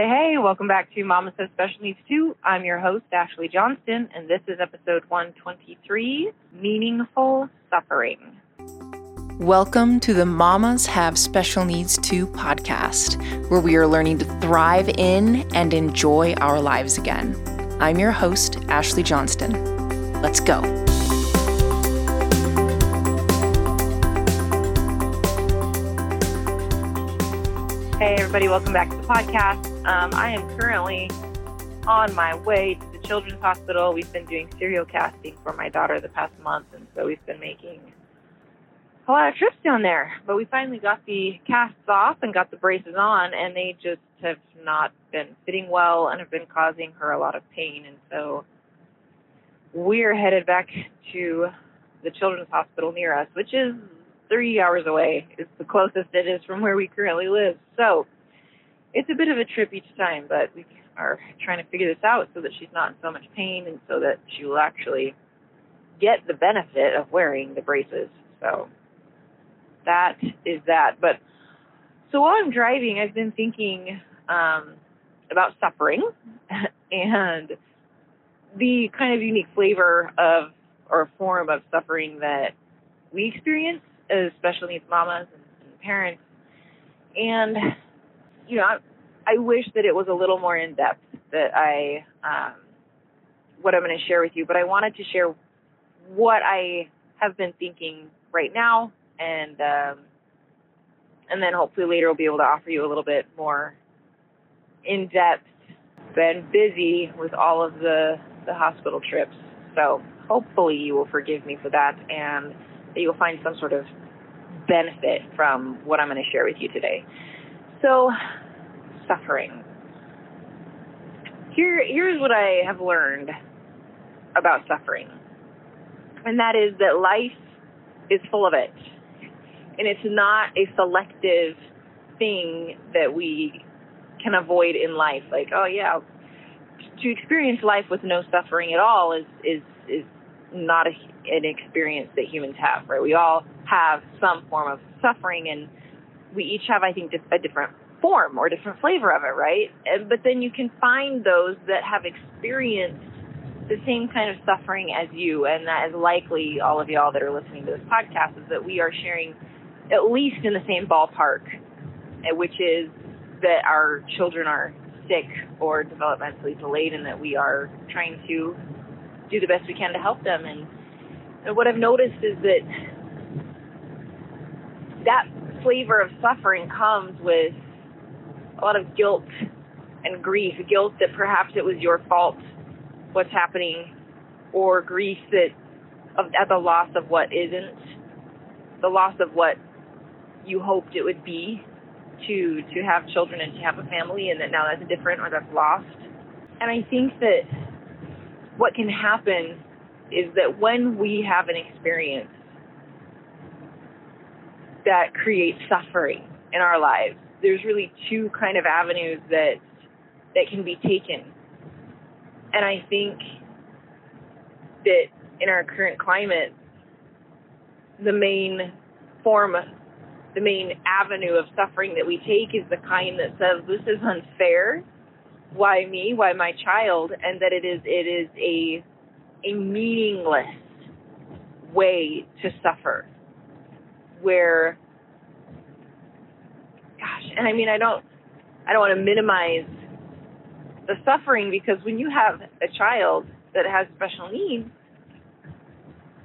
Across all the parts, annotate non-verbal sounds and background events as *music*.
Hey, hey, welcome back to Mamas Have Special Needs 2. I'm your host, Ashleigh Johnston, and this is episode 123 Meaningful Suffering. Welcome to the Mamas Have Special Needs 2 podcast, where we are learning to thrive in and enjoy our lives again. I'm your host, Ashleigh Johnston. Let's go. Hey, everybody, welcome back to the podcast. Um, I am currently on my way to the Children's Hospital. We've been doing serial casting for my daughter the past month, and so we've been making a lot of trips down there. But we finally got the casts off and got the braces on, and they just have not been fitting well and have been causing her a lot of pain. And so we're headed back to the Children's Hospital near us, which is three hours away. It's the closest it is from where we currently live. So it's a bit of a trip each time, but we are trying to figure this out so that she's not in so much pain and so that she will actually get the benefit of wearing the braces. So that is that. But so while I'm driving, I've been thinking um, about suffering *laughs* and the kind of unique flavor of or form of suffering that we experience as special needs mamas and, and parents. And, you know, I, I wish that it was a little more in depth that I, um, what I'm going to share with you, but I wanted to share what I have been thinking right now and, um, and then hopefully later we'll be able to offer you a little bit more in depth. Been busy with all of the, the hospital trips. So hopefully you will forgive me for that and that you'll find some sort of benefit from what I'm going to share with you today. So, suffering. Here, here's what I have learned about suffering, and that is that life is full of it, and it's not a selective thing that we can avoid in life. Like, oh yeah, to experience life with no suffering at all is is is not a, an experience that humans have, right? We all have some form of suffering, and we each have, I think, a different form or different flavor of it, right? But then you can find those that have experienced the same kind of suffering as you, and that is likely all of y'all that are listening to this podcast is that we are sharing at least in the same ballpark, eh, which is that our children are sick or developmentally delayed, and that we are trying to do the best we can to help them. And, and what I've noticed is that that flavor of suffering comes with a lot of guilt and grief, guilt that perhaps it was your fault what's happening, or grief that of, at the loss of what isn't, the loss of what you hoped it would be to to have children and to have a family, and that now that's different or that's lost. And I think that what can happen is that when we have an experience that creates suffering in our lives, there's really two kind of avenues that that can be taken. And I think that in our current climate, the main form, the main avenue of suffering that we take is the kind that says this is unfair why me, why my child, and that it is it is a a meaningless way to suffer. Where gosh, and I mean I don't I don't want to minimize the suffering because when you have a child that has special needs,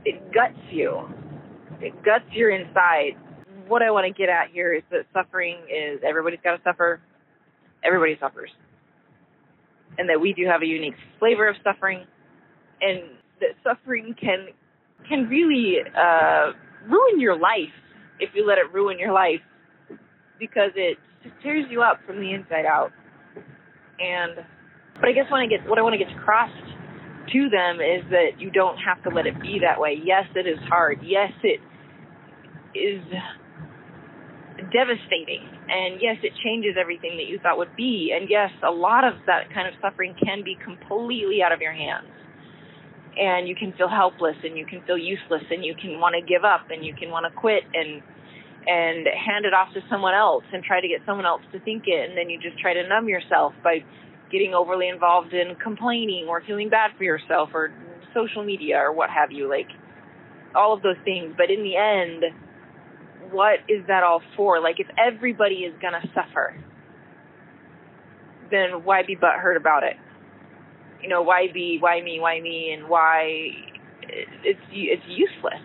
it guts you. It guts your inside. What I want to get at here is that suffering is everybody's got to suffer. Everybody suffers and that we do have a unique flavor of suffering, and that suffering can can really uh, ruin your life if you let it ruin your life because it just tears you up from the inside out. And but I guess when I get what I want to get across to them is that you don't have to let it be that way. Yes, it is hard. Yes, it is devastating. And yes, it changes everything that you thought would be. And yes, a lot of that kind of suffering can be completely out of your hands. And you can feel helpless and you can feel useless and you can want to give up and you can want to quit and and hand it off to someone else and try to get someone else to think it and then you just try to numb yourself by getting overly involved in complaining or feeling bad for yourself or social media or what have you like all of those things. But in the end what is that all for? Like if everybody is going to suffer then why be butthurt about it you know why be why me why me and why it's it's useless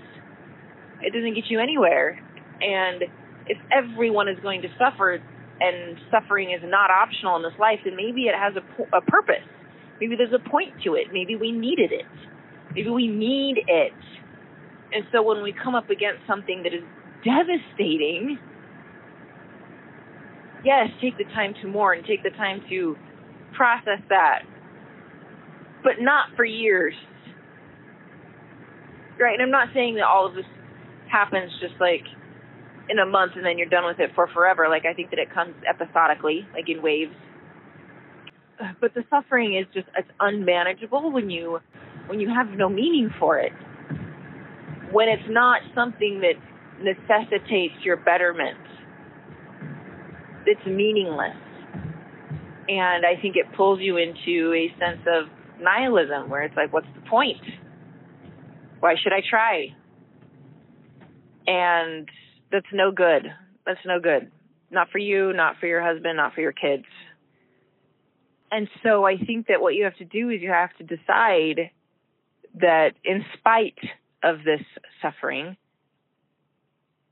it doesn't get you anywhere and if everyone is going to suffer and suffering is not optional in this life, then maybe it has a, a purpose. Maybe there's a point to it. Maybe we needed it. Maybe we need it. And so when we come up against something that is devastating, yes, take the time to mourn, take the time to process that, but not for years. Right? And I'm not saying that all of this happens just like in a month and then you're done with it for forever. Like I think that it comes episodically, like in waves. But the suffering is just it's unmanageable when you when you have no meaning for it. When it's not something that necessitates your betterment. It's meaningless. And I think it pulls you into a sense of nihilism where it's like, what's the point? Why should I try? And that's no good. That's no good. Not for you, not for your husband, not for your kids. And so I think that what you have to do is you have to decide that in spite of this suffering,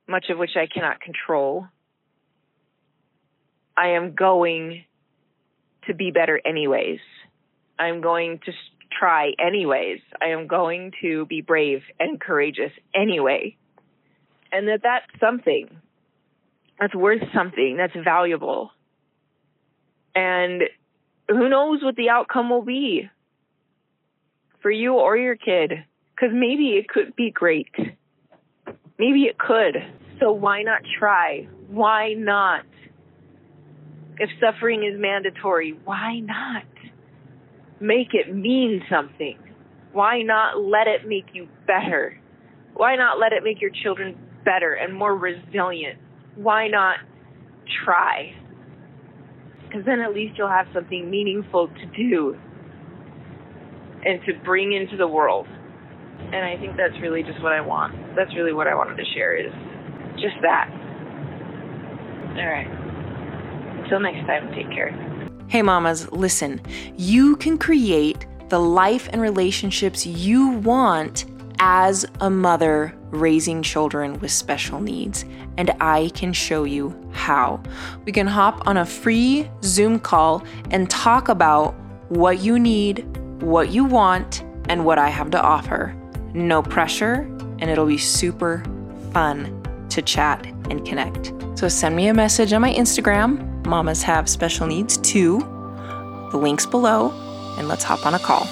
much of which I cannot control, I am going to be better anyways. I'm going to try anyways. I am going to be brave and courageous anyway. And that that's something. That's worth something. That's valuable. And who knows what the outcome will be for you or your kid. Because maybe it could be great. Maybe it could. So why not try? Why not? If suffering is mandatory why not make it mean something why not let it make you better why not let it make your children better and more resilient, why not try? Because then at least you'll have something meaningful to do and to bring into the world. And I think that's really just what I want. That's really what I wanted to share is just that. All right. Until next time, take care. Hey, mamas, listen. You can create the life and relationships you want as a mother raising children with special needs, and I can show you how. We can hop on a free Zoom call and talk about what you need, what you want, and what I have to offer. No pressure, and it'll be super fun to chat and connect. So send me a message on my Instagram, Mamas Have Special Needs too. The link's below, and let's hop on a call.